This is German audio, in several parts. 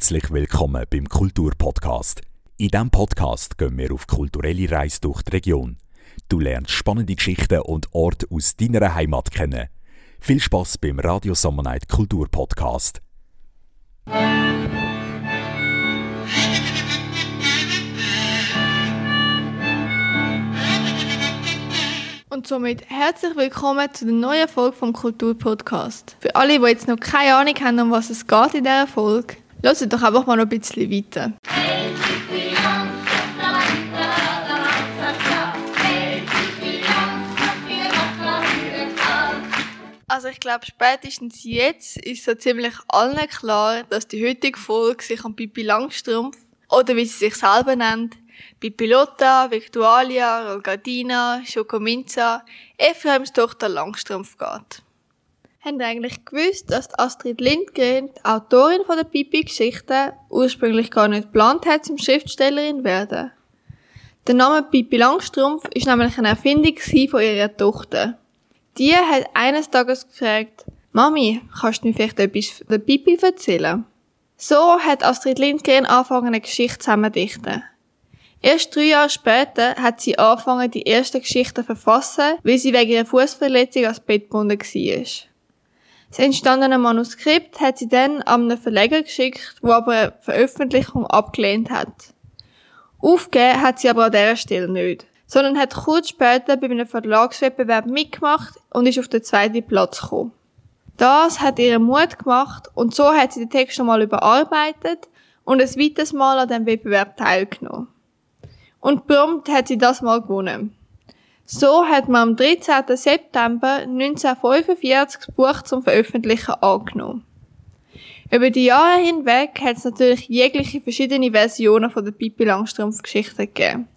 Herzlich willkommen beim Kulturpodcast. In diesem Podcast gehen wir auf kulturelle Reise durch die Region. Du lernst spannende Geschichten und Orte aus deiner Heimat kennen. Viel Spaß beim Radio Summer Night Kulturpodcast. Und somit herzlich willkommen zu der neuen Folge vom Kulturpodcast. Für alle, die jetzt noch keine Ahnung haben, um was es geht in dieser Folge, hört doch einfach mal noch ein bisschen weiter. Also ich glaube, spätestens jetzt ist so ziemlich allen klar, dass die heutige Folge sich an Pippi Langstrumpf oder wie sie sich selber nennt, Pipilotta, Victualia, Rogadina, Schokominza, Ephraims Tochter Langstrumpf geht. Haben ihr eigentlich gewusst, dass Astrid Lindgren, die Autorin von der Pipi-Geschichte, ursprünglich gar nicht geplant hat, zum Schriftstellerin werden? Der Name Pipi Langstrumpf ist nämlich eine Erfindung von ihrer Tochter. Die hat eines Tages gefragt, Mami, kannst du mir vielleicht etwas von der Pipi erzählen? So hat Astrid Lindgren angefangen, eine Geschichte zusammendichten. Erst drei Jahre später hat sie angefangen, die ersten Geschichten zu verfassen, weil sie wegen ihrer Fußverletzung als Bett gebunden war. Das entstandene Manuskript hat sie dann an einen Verleger geschickt, wo aber eine Veröffentlichung abgelehnt hat. Aufgegeben hat sie aber an dieser Stelle nicht, sondern hat kurz später bei einem Verlagswettbewerb mitgemacht und ist auf den zweiten Platz gekommen. Das hat ihr Mut gemacht und so hat sie den Text nochmal überarbeitet und ein weiteres Mal an dem Wettbewerb teilgenommen. Und prompt hat sie das mal gewonnen. So hat man am 13. September 1945 das Buch zum Veröffentlichen angenommen. Über die Jahre hinweg hat es natürlich jegliche verschiedene Versionen von der Pippi Langstrumpf Geschichte gegeben.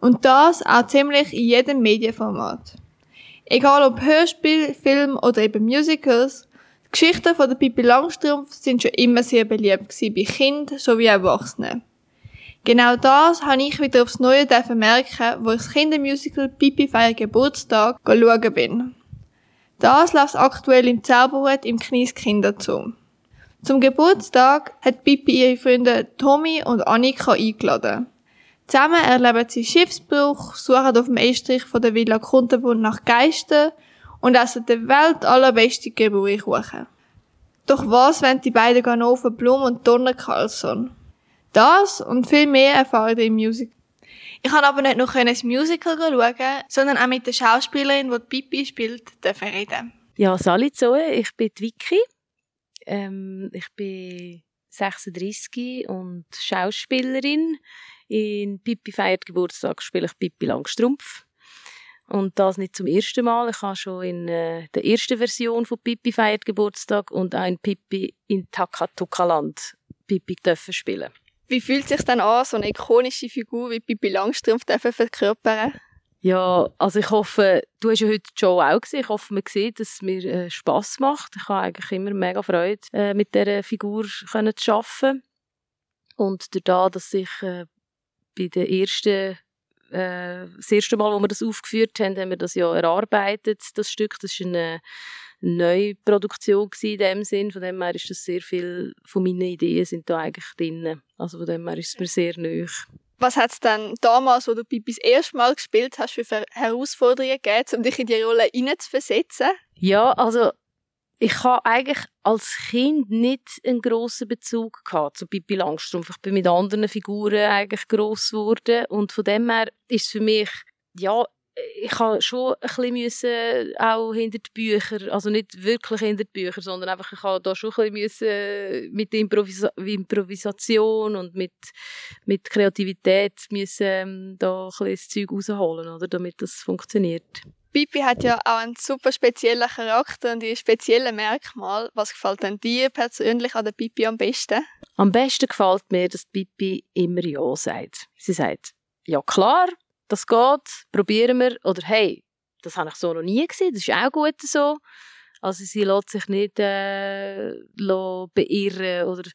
Und das auch ziemlich in jedem Medienformat. Egal ob Hörspiel, Film oder eben Musicals, die Geschichten von der Pippi Langstrumpf sind schon immer sehr beliebt gewesen bei Kindern sowie Erwachsenen. Genau das habe ich wieder aufs Neue merken, wo ich das Kindermusical Pipi feier Geburtstag schauen bin. Das läuft aktuell im Zauberhut im Knies Kinderzoo. Zum Geburtstag hat Pipi ihre Freunde Tommy und Annika eingeladen. Zusammen erleben sie Schiffsbruch, suchen auf dem Estrich von der Villa Kunterbund nach Geistern und essen den Welt allerbeste Geburtkuchen. Doch was, wenn die beiden Ganoven Blum und Donner Carlson? Das und viel mehr erfahren im Musical. Ich kann aber nicht nur das Musical schauen, sondern auch mit der Schauspielerin, die, die Pippi spielt, reden. Ja, salut Zoe, ich bin Vicky. Ähm, ich bin 36 und Schauspielerin. In Pippi feiert Geburtstag spiele ich Pippi Langstrumpf. Und das nicht zum ersten Mal. Ich habe schon in äh, der ersten Version von Pippi feiert Geburtstag und auch in Pippi in Takatukaland Pippi dürfen spielen. Wie fühlt es sich dann an, so eine ikonische Figur wie Pippi Langstrumpf zu verkörpern? Ja, also ich hoffe, du hast ja heute die Show auch gesehen. Ich hoffe, man sieht, dass es mir äh, Spass macht. Ich habe eigentlich immer mega Freude, äh, mit dieser Figur können zu arbeiten. Und dadurch, dass ich äh, bei der ersten äh, das erste Mal, wo wir das aufgeführt haben, haben wir das ja erarbeitet, das Stück. Das ist eine Neuproduktion in dem Sinn. Von dem her ist das sehr viel von meinen Ideen sind da eigentlich drin. Also von dem her ist es mir sehr neu. Was hat es dann damals, wo du Pippi das erste Mal gespielt hast, für Herausforderungen gegeben, um dich in die Rolle hineinzuversetzen? Ja, also ich habe eigentlich als Kind nicht einen grossen Bezug gehabt zu Pippi Langstrumpf. Ich bin mit anderen Figuren eigentlich gross geworden und von dem her ist es für mich ja ich habe schon ein bisschen müssen, auch hinter die Bücher, also nicht wirklich hinter die Bücher, sondern einfach, ich habe da schon ein bisschen müssen, mit Improvisa Improvisation und mit, mit Kreativität müssen, ähm, da ein bisschen das Zeug rausholen, oder, damit das funktioniert. Pipi hat ja auch einen super speziellen Charakter und ein spezielles Merkmal. Was gefällt denn dir persönlich an der Pipi am besten? Am besten gefällt mir, dass Pipi immer Ja sagt. Sie sagt, ja klar, das geht, probieren wir. Oder hey, das habe ich so noch nie gesehen, das ist auch gut so. Also sie lässt sich nicht äh, beirren oder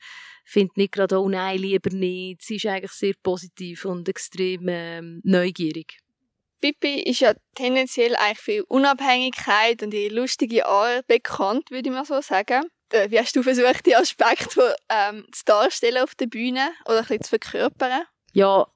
findet nicht gerade, oh nein, lieber nicht. Sie ist eigentlich sehr positiv und extrem ähm, neugierig. Pippi ist ja tendenziell eigentlich für Unabhängigkeit und ihre lustige Art bekannt, würde ich mal so sagen. äh, wie hast du versucht, die Aspekte ähm, zu darstellen auf der Bühne oder ein bisschen zu verkörpern? Ja,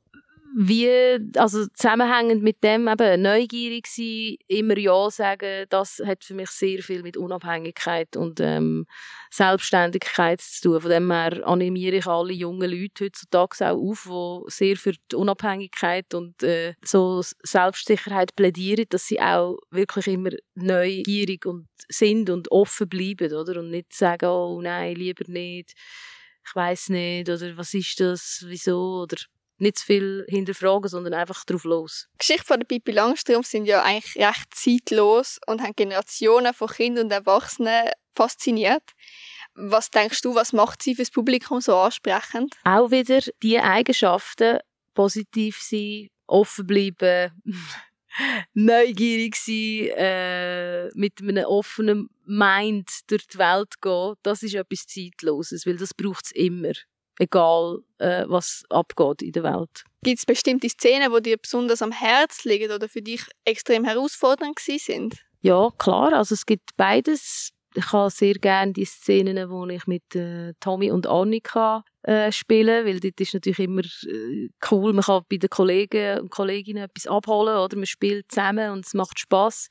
wie, also zusammenhängend mit dem eben neugierig sein, immer Ja sagen, das hat für mich sehr viel mit Unabhängigkeit und ähm, Selbstständigkeit zu tun. Von dem her animiere ich alle jungen Leute heutzutage auch auf, die sehr für die Unabhängigkeit und äh, so Selbstsicherheit plädieren, dass sie auch wirklich immer neugierig und sind und offen bleiben, oder? Und nicht sagen, oh nein, lieber nicht, ich weiß nicht, oder was ist das, wieso, oder nicht zu viel hinterfragen, sondern einfach drauf los. Die Geschichten von der Pippi Langstrumpf sind ja eigentlich recht zeitlos und haben Generationen von Kindern und Erwachsenen fasziniert. Was denkst du, was macht sie für das Publikum so ansprechend? Auch wieder die Eigenschaften, positiv sein, offen bleiben, neugierig sein, äh, mit einem offenen Mind durch die Welt gehen, das ist etwas Zeitloses, weil das braucht es immer egal äh, was abgeht in der Welt. Gibt es bestimmte Szenen, die dir besonders am Herz liegen oder für dich extrem herausfordernd sind? Ja, klar. Also es gibt beides. Ich habe sehr gerne die Szenen, wo ich mit äh, Tommy und Annika äh, spiele, weil dort ist natürlich immer äh, cool. Man kann bei den Kollegen und Kolleginnen etwas abholen oder man spielt zusammen und es macht Spaß.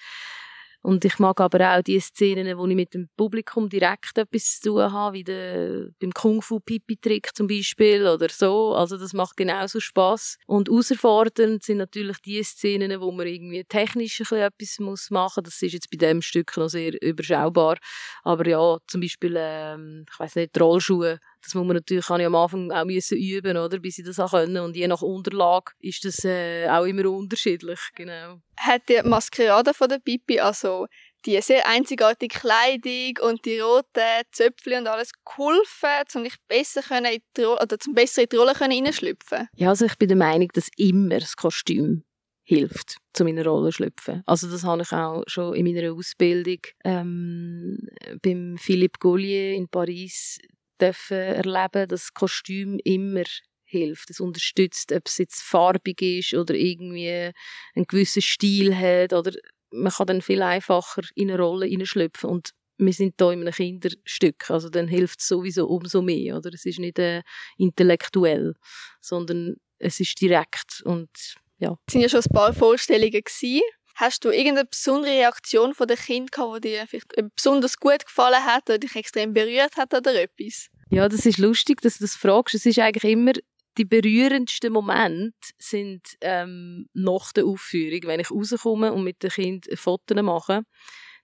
Und ich mag aber auch die Szenen, wo ich mit dem Publikum direkt etwas zu tun habe, wie der, beim Kung Fu Pipi Trick zum Beispiel oder so. Also das macht genauso Spaß. Und herausfordernd sind natürlich die Szenen, wo man irgendwie technisch ein etwas muss machen. Das ist jetzt bei dem Stück noch sehr überschaubar. Aber ja, zum Beispiel, ähm, ich weiß nicht, Rollschuhe das muss man natürlich kann ich am Anfang auch müssen üben, oder, bis ich das auch können. Und je nach Unterlage ist das äh, auch immer unterschiedlich, genau. Hat die Maskerade von der Pipi, also die sehr einzigartige Kleidung und die roten Zöpfchen und alles geholfen, um dich besser können in die Rolle, oder zum besser in die Rolle hineinschlüpfen? Ja, also ich bin der Meinung, dass immer das Kostüm hilft, zu meiner Rolle zu schlüpfen. Also das habe ich auch schon in meiner Ausbildung ähm, beim Philippe Gaulier in Paris dürfen erleben, dass das Kostüm immer hilft. Es unterstützt, ob es jetzt farbig ist oder irgendwie einen gewissen Stil hat oder man kann dann viel einfacher in eine Rolle hineinschlüpfen und wir sind hier in einem Kinderstück, also dann hilft es sowieso umso mehr, oder? Es ist nicht äh, intellektuell, sondern es ist direkt und ja. Es sind ja schon ein paar Vorstellungen gewesen. Hast du irgendeine besondere Reaktion von den Kindern gehabt, die dir vielleicht besonders gut gefallen hat oder dich extrem berührt hat oder etwas? Ja, das ist lustig, dass du das fragst. Es ist eigentlich immer die berührendsten Momente sind ähm, nach der Aufführung, wenn ich rauskomme und mit den Kindern Fotos mache.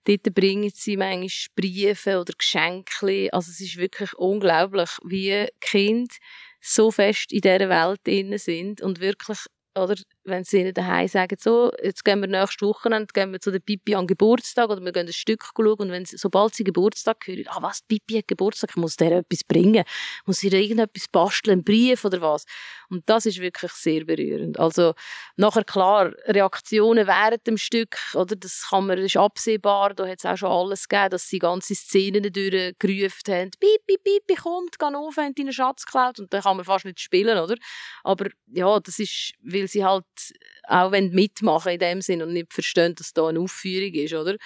Dort bringen sie manchmal Briefe oder Geschenke. Also es ist wirklich unglaublich, wie Kinder so fest in dieser Welt drin sind und wirklich oder wenn sie ihnen daheim sagen, so, jetzt gehen wir nächste Woche gehen wir zu der Pipi an Geburtstag oder wir gehen ein Stück schauen und wenn sie, sobald sie Geburtstag hören, ah was, Pipi hat Geburtstag, ich muss der etwas bringen, muss ihr irgendetwas basteln, einen Brief oder was. Und das ist wirklich sehr berührend. Also nachher klar, Reaktionen während dem Stück, oder, das kann man, das ist absehbar, da hat es auch schon alles gegeben, dass sie ganze Szenen durchgerufen haben, Pipi, Pipi, kommt, geh auf, haben deinen Schatz geklaut und dann kann man fast nicht spielen, oder? Aber ja, das ist, weil sie halt auch mitmachen in dem Sinn und nicht verstehen, dass da eine Aufführung ist, oder?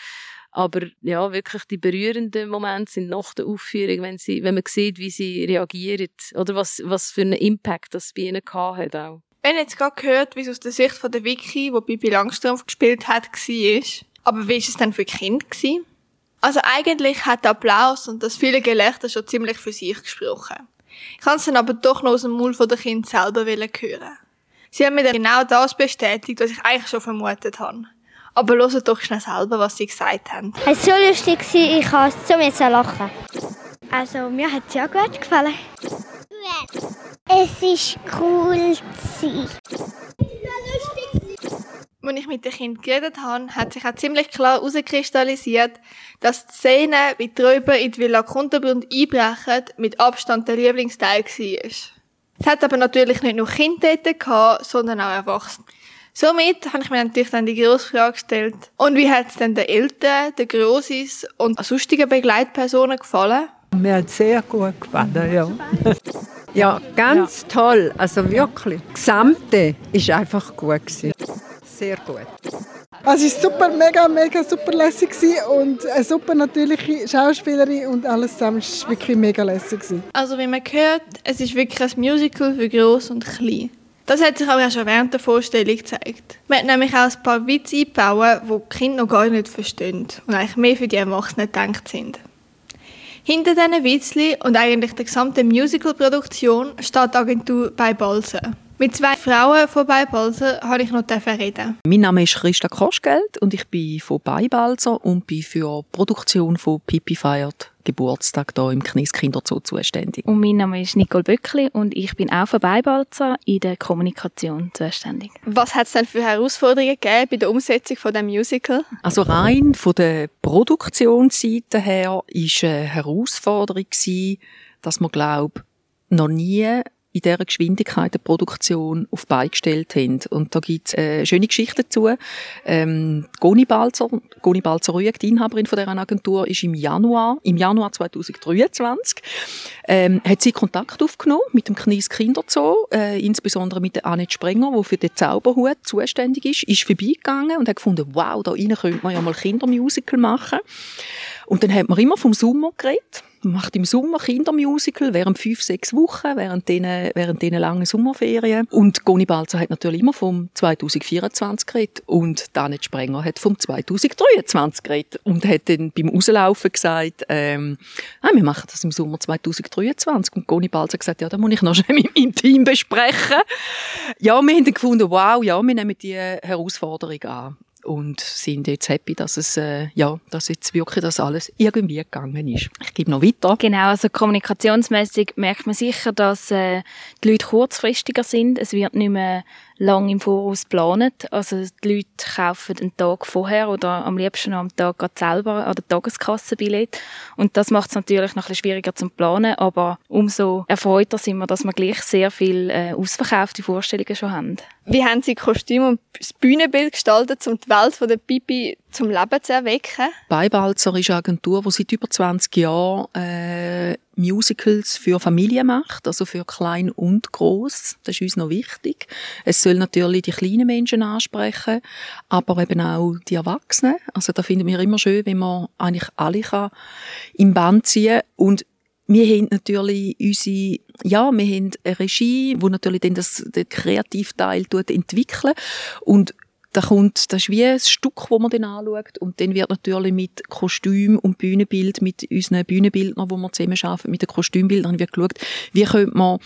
Aber ja, wirklich die berührenden Momente sind nach der Aufführung, wenn, sie, wenn man sieht, wie sie reagieren oder was, was für einen Impact das bei ihnen hat auch. Wir jetzt gerade gehört, wie es aus der Sicht von der Vicky, die Bibi Langstrumpf gespielt hat, war. Aber wie war es denn für Kinder? Also eigentlich hat der Applaus und das viele Gelächter schon ziemlich für sich gesprochen. Ich kann es dann aber doch noch aus dem Mund der Kind selber hören. Sie haben mir dann genau das bestätigt, was ich eigentlich schon vermutet habe. Aber hört doch schnell selber, was sie gesagt haben. Es war so lustig, ich kann so mit lachen. Also, mir hat es ja gut gefallen. Es ist cool. Als ich mit den Kindern geredet habe, hat sich auch ziemlich klar herauskristallisiert, dass die Szene, wie die Räuber in die Villa Kunterbrunn einbrechen, mit Abstand der Lieblingsteil war. Es hat aber natürlich nicht nur Kinder dort gehabt, sondern auch Erwachsene. Somit habe ich mir natürlich dann die grosse Frage gestellt, und wie hat es denn den Eltern, den Grossis und sonstigen Begleitpersonen gefallen? Mir hat es sehr gut gefallen, ja. ja, ganz ja. toll, also wirklich. Das Gesamte war einfach gut. Gewesen. Sehr gut. Also es war super, mega, mega super lässig und eine super natürliche Schauspielerin und alles zusammen war wirklich mega lässig. Also wie man hört, es ist wirklich ein Musical für gross und klein. Das hat sich aber auch schon während der Vorstellung gezeigt. Man hat nämlich auch ein paar Witze eingebaut, die die Kinder noch gar nicht verstehen und eigentlich mehr für die Erwachsenen gedacht sind. Hinter diesen Witzli und eigentlich der gesamten Musical-Produktion steht die Agentur bei Balsen. Mit zwei Frauen von Beibalser habe ich noch reden. Mein Name ist Christa Koschgeld und ich bin von Beibalser und bin für die Produktion von Pipi feiert Geburtstag hier im Knies Kinderzoo zuständig. Und mein Name ist Nicole Böckli und ich bin auch von Beibalzer in der Kommunikation zuständig. Was hat es denn für Herausforderungen gegeben bei der Umsetzung von dem Musical? Also rein von der Produktionsseite her ist eine Herausforderung gewesen, dass man glaube noch nie in dieser Geschwindigkeit der Produktion auf Beine gestellt haben. Und da gibt es äh, schöne Geschichte dazu. Ähm, Goni Balzer, Goni Balzer Rüeg, die Inhaberin von dieser Agentur, ist im Januar, im Januar 2023, ähm, hat sie Kontakt aufgenommen mit dem Knies Kinderzoo, äh, insbesondere mit der Annette Sprenger, die für den Zauberhut zuständig ist, ist vorbeigegangen und hat gefunden, wow, da rein könnte man ja mal Kindermusical machen. Und dann hat man immer vom Sommer geredet. Macht im Sommer Kindermusical während fünf, sechs Wochen, während diesen, während diesen langen Sommerferien. Und Goni Balzer hat natürlich immer vom 2024 geredet und Danet Sprenger hat vom 2023 geredet und hat dann beim Auslaufen gesagt, ähm, ah, wir machen das im Sommer 2023. Und Goni Balzer hat gesagt, ja, da muss ich noch schnell mit meinem Team besprechen. Ja, wir haben dann gefunden, wow, ja, wir nehmen die Herausforderung an und sind jetzt happy, dass es äh, ja, dass jetzt wirklich das alles irgendwie gegangen ist. Ich gebe noch weiter. Genau, also kommunikationsmäßig merkt man sicher, dass äh, die Leute kurzfristiger sind. Es wird nicht mehr lang im Voraus geplant. Also die Leute kaufen einen Tag vorher oder am liebsten am Tag selber an der Tageskasse Billett. Und das macht es natürlich noch ein schwieriger zum Planen, aber umso erfreuter sind wir, dass wir gleich sehr viel äh, ausverkaufte Vorstellungen schon haben. Wie haben Sie Kostüm und das Bühnenbild gestaltet, um die Welt von der Pipi zum Leben zu erwecken? Beibalzer ist eine Agentur, die seit über 20 Jahren äh, Musicals für Familien macht, also für klein und groß. Das ist uns noch wichtig. Es soll natürlich die kleinen Menschen ansprechen, aber eben auch die Erwachsenen. Also da finden wir immer schön, wenn man eigentlich alle kann im Band ziehen und wir haben natürlich unsere, ja, wir haben eine Regie, wo natürlich dann das, den Kreativteil entwickeln und da kommt, das ist wie ein Stück, wo man dann anschaut und dann wird natürlich mit Kostüm und Bühnenbild, mit unseren Bühnenbildnern, wo wir zusammen arbeiten, mit den Kostümbildern wird geschaut, wie könnte man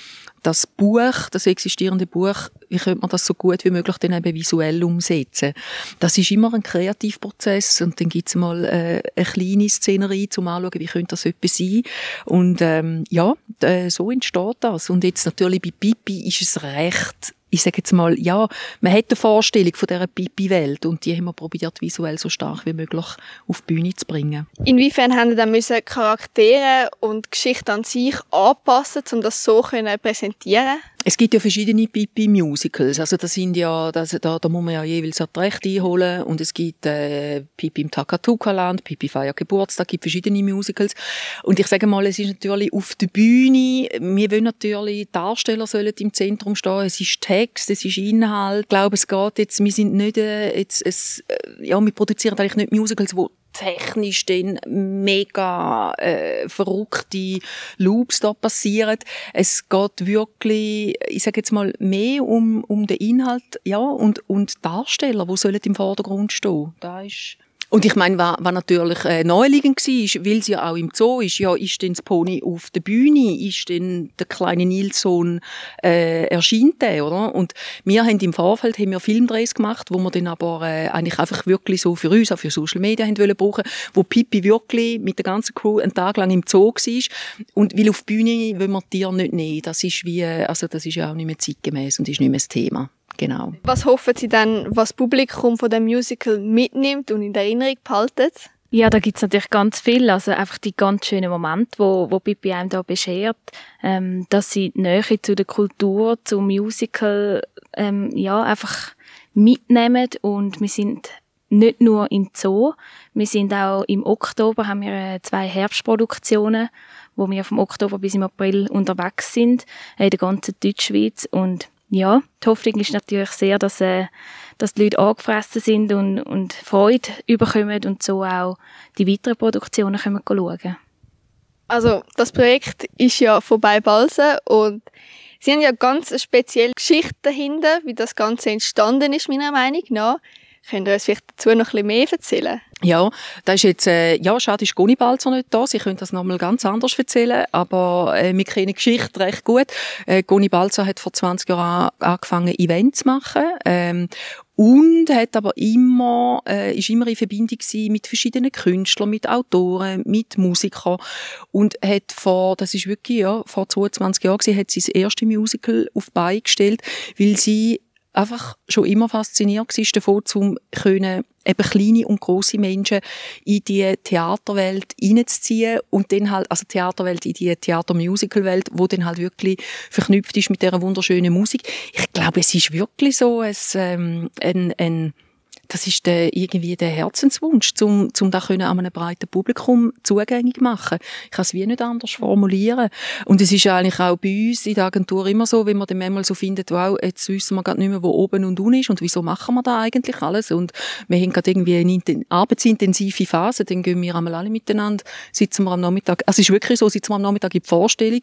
das Buch, das existierende Buch, wie könnte man das so gut wie möglich dann eben visuell umsetzen. Das ist immer ein Kreativprozess und dann gibt's mal äh, eine kleine Szenerie zum Anschauen, wie könnte das etwas sein. Und ähm, ja, äh, so entsteht das. Und jetzt natürlich bei Pipi ist es recht ich sage jetzt mal, ja, man hat eine Vorstellung von dieser Pipi-Welt und die haben wir probiert, visuell so stark wie möglich auf die Bühne zu bringen. Inwiefern haben Sie dann müssen Charaktere und Geschichte an sich anpassen, um das so zu präsentieren es gibt ja verschiedene Pipi-Musicals. Also das sind ja, das, da, da muss man ja jeweils die Rechte einholen. Und es gibt äh, Pipi im Takatuka-Land, Pipi feiert Geburtstag, gibt verschiedene Musicals. Und ich sage mal, es ist natürlich auf der Bühne, wir wollen natürlich, Darsteller sollen im Zentrum stehen, es ist Text, es ist Inhalt. Ich glaube, es geht jetzt, wir sind nicht, äh, jetzt, es, äh, ja, wir produzieren eigentlich nicht Musicals, wo technisch dann mega äh, verrückte Loops da passieren. Es geht wirklich, ich sage jetzt mal, mehr um, um den Inhalt ja, und, und Darsteller, die sollen im Vordergrund stehen. Da ist und ich meine, was, was natürlich äh, naheliegend war, weil sie ja auch im Zoo ist, ja, ist denn das Pony auf der Bühne, ist denn der kleine Nilsson äh, erscheint der, oder? Und wir haben im Vorfeld haben wir Filmdrehs gemacht, wo wir dann aber äh, eigentlich einfach wirklich so für uns, auch für Social Media haben wollen brauchen, wo Pippi wirklich mit der ganzen Crew einen Tag lang im Zoo war. Und weil auf der Bühne wollen wir Tiere nicht nehmen. Das ist wie, also das ist ja auch nicht mehr zeitgemäß und ist nicht mehr das Thema. Genau. Was hoffen Sie dann, was das Publikum von dem Musical mitnimmt und in der Erinnerung behaltet? Ja, da gibt's natürlich ganz viel. Also einfach die ganz schönen Momente, wo, wo Pippi einem da beschert, ähm, dass sie Nähe zu der Kultur, zum Musical, ähm, ja, einfach mitnehmen und wir sind nicht nur im Zoo, wir sind auch im Oktober, haben wir äh, zwei Herbstproduktionen, wo wir vom Oktober bis im April unterwegs sind, in der ganzen Deutschschweiz und ja, die Hoffnung ist natürlich sehr, dass, äh, dass die Leute angefressen sind und, und Freude überkommen und so auch die weiteren Produktionen können schauen Also, das Projekt ist ja vorbei Balsen und Sie haben ja ganz spezielle Geschichte dahinter, wie das Ganze entstanden ist, meiner Meinung nach. Könnt ihr uns vielleicht dazu noch ein bisschen mehr erzählen? Ja, das ist jetzt, äh, ja, schade ist Goni Balzer nicht da. Sie können das nochmal ganz anders erzählen, aber äh, wir kennen die Geschichte recht gut. Äh, Goni Balzer hat vor 20 Jahren angefangen, Events zu machen. Ähm, und hat aber immer, äh, ist immer in Verbindung mit verschiedenen Künstlern, mit Autoren, mit Musikern und hat vor, das ist wirklich, ja, vor 22 Jahren gewesen, hat sie das erste Musical auf die Beine gestellt, weil sie einfach schon immer fasziniert war davon, um können eben kleine und große Menschen in die Theaterwelt hineinzuziehen und dann halt, also Theaterwelt in die Theater-Musical-Welt, wo dann halt wirklich verknüpft ist mit dieser wunderschönen Musik. Ich glaube, es ist wirklich so ein, ähm, ein, ein das ist der, irgendwie der Herzenswunsch, um, um das können an einem breiten Publikum zugänglich machen. Ich kann es wie nicht anders formulieren. Und es ist eigentlich auch bei uns in der Agentur immer so, wenn man dann manchmal so findet, wow, jetzt wissen wir gerade nicht mehr, wo oben und unten ist und wieso machen wir da eigentlich alles? Und wir haben gerade irgendwie eine arbeitsintensive Phase, dann gehen wir einmal alle miteinander, sitzen wir am Nachmittag, also es ist wirklich so, sitzen wir am Nachmittag in die Vorstellung,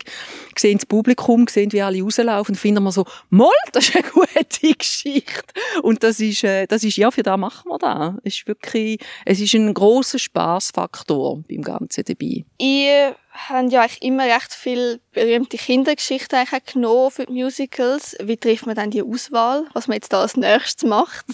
sehen das Publikum, sehen, wie alle rauslaufen finden wir so, moll, das ist eine gute Geschichte. Und das ist, äh, das ist ja für das machen wir da. Es ist wirklich, es ist ein großer Spaßfaktor beim Ganzen dabei. Ihr habt ja eigentlich immer recht viel berühmte Kindergeschichten genommen für die Musicals. Wie trifft man dann die Auswahl, was man jetzt da als nächstes macht?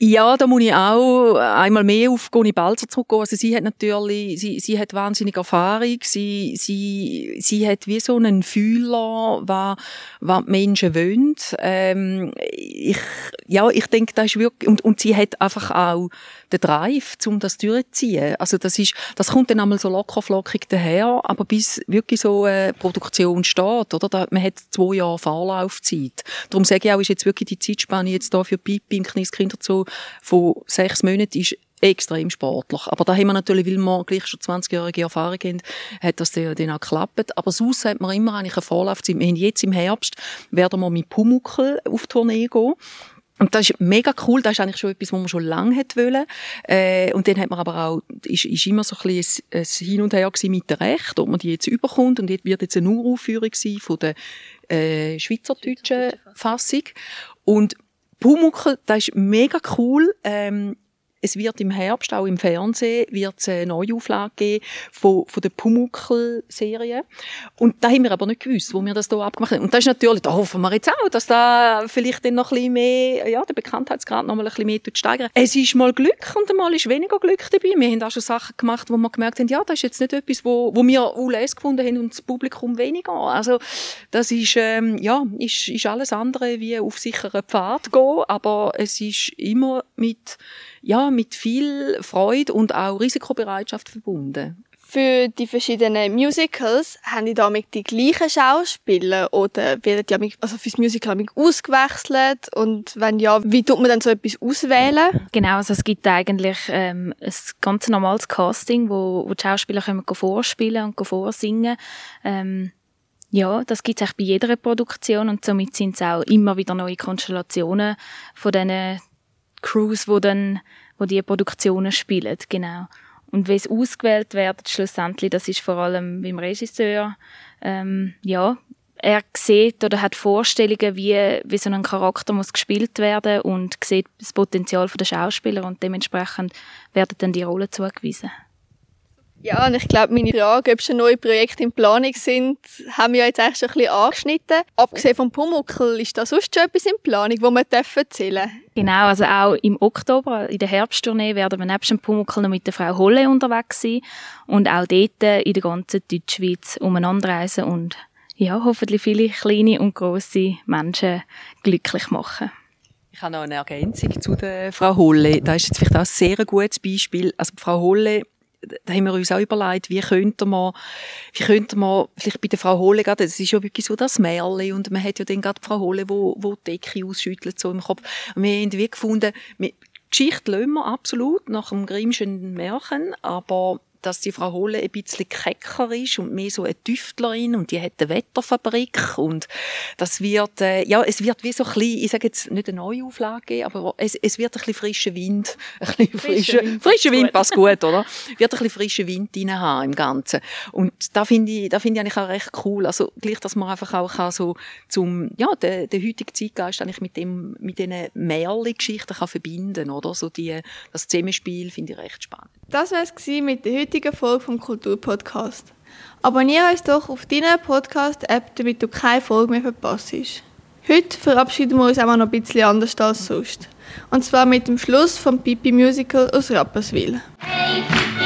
Ja, da muss ich auch einmal mehr auf Goni Balzer zurückgehen. Also sie hat natürlich, sie, sie hat wahnsinnig Erfahrung. Sie, sie, sie hat wie so einen Fühler, was, was die Menschen wollen. Ähm, ich, ja, ich denke, das ist wirklich, und, und sie hat einfach auch den Drive, um das durchzuziehen. Also das ist, das kommt dann einmal so locker flockig daher, aber bis wirklich so eine Produktion steht, oder? Da, man hat zwei Jahre Vorlaufzeit. Darum sage ich auch, ist jetzt wirklich die Zeitspanne jetzt da für Pipi im Kinderzoo von sechs Monaten ist extrem sportlich. Aber da haben wir natürlich, weil wir gleich schon 20-jährige Erfahrung haben, hat das dann auch geklappt. Aber sonst hat man immer eigentlich eine Vorlaufzeit. Wir haben jetzt im Herbst, werden wir mit Pumuckl auf Tournee gehen. Und das ist mega cool, das ist eigentlich schon etwas, was man schon lange hätte wollen. Äh, und dann hat man aber auch, ist, ist immer so ein bisschen ein, ein Hin und Her mit dem Recht, ob man die jetzt überkommt. Und jetzt wird jetzt eine Uraufführung sein von der äh, schweizerdeutschen Fassung. Und Pumuckl, das ist mega cool. Ähm, es wird im Herbst, auch im Fernsehen, wird es eine Neuauflage geben von, von der Pumuckl-Serie. Und da haben wir aber nicht gewusst, wo wir das hier abgemacht haben. Und das ist natürlich, da hoffen wir jetzt auch, dass da vielleicht dann noch ein bisschen mehr, ja, der Bekanntheitsgrad noch mal ein bisschen mehr steigern Es ist mal Glück und mal ist weniger Glück dabei. Wir haben auch schon Sachen gemacht, wo wir gemerkt haben, ja, das ist jetzt nicht etwas, wo, wo wir ULS gefunden haben und das Publikum weniger. Also, das ist, ähm, ja, ist, ist alles andere wie auf sicheren Pfad gehen, aber es ist immer mit, ja, mit viel Freude und auch Risikobereitschaft verbunden. Für die verschiedenen Musicals haben die damit die gleichen Schauspieler oder werden die damit, also fürs Musical damit ausgewechselt und wenn ja, wie tut man dann so etwas auswählen? Genau, also es gibt eigentlich ähm, ein ganz normales Casting, wo, wo die Schauspieler können vorspielen und vorsingen. Ähm, ja, das gibt es bei jeder Produktion und somit sind es auch immer wieder neue Konstellationen von diesen Crews, wo dann wo die Produktionen spielen, genau. Und wie es ausgewählt wird, schlussendlich, das ist vor allem beim Regisseur, ähm, ja, er sieht oder hat Vorstellungen, wie, wie so ein Charakter muss gespielt werden und sieht das Potenzial der Schauspieler und dementsprechend werden dann die Rollen zugewiesen. Ja, und ich glaube, meine Frage, ob schon neue Projekte in Planung sind, haben wir jetzt eigentlich schon ein bisschen angeschnitten. Abgesehen vom Pumuckl, ist da sonst schon etwas in Planung, wo wir erzählen dürfen? Genau, also auch im Oktober, in der Herbsttournee, werden wir nebst dem Pumuckl noch mit der Frau Holle unterwegs sein und auch dort in der ganzen Deutschschweiz umeinander reisen und ja, hoffentlich viele kleine und grosse Menschen glücklich machen. Ich habe noch eine Ergänzung zu der Frau Holle. Da ist jetzt vielleicht auch ein sehr gutes Beispiel. Also Frau Holle da haben wir uns auch überlegt, wie könnte man, wie könnte man, vielleicht bei der Frau Hohle gerade, das ist ja wirklich so das Märchen und man hat ja dann gerade Frau Hohle, wo, wo die Decke ausschüttelt, so im Kopf. Und wir haben wie gefunden, wir, Geschichte lassen wir absolut nach dem Grimmschen Märchen, aber dass die Frau Holle ein bisschen kecker ist und mehr so eine Tüftlerin und die hat eine Wetterfabrik und das wird, äh, ja, es wird wie so ein bisschen, ich sage jetzt nicht eine neue Auflage geben, aber es, es wird ein bisschen frischer Wind, ein bisschen frischer, Wind, frischer Wind passt gut, oder? Wird ein bisschen frischer Wind drin haben im Ganzen. Und da finde ich, da finde ich eigentlich auch recht cool, also gleich, dass man einfach auch kann so zum, ja, der, der heutige Zeitgeist eigentlich mit dem, mit diesen Märchen-Geschichten kann verbinden, oder? So die, das Zusammenspiel finde ich recht spannend. Das war es mit der heutigen Folge vom Kulturpodcast. Abonniere uns doch auf deiner Podcast-App, damit du keine Folge mehr verpasst. Heute verabschieden wir uns auch noch ein bisschen anders als sonst. Und zwar mit dem Schluss vom Pipi Musical aus Rapperswil. Hey.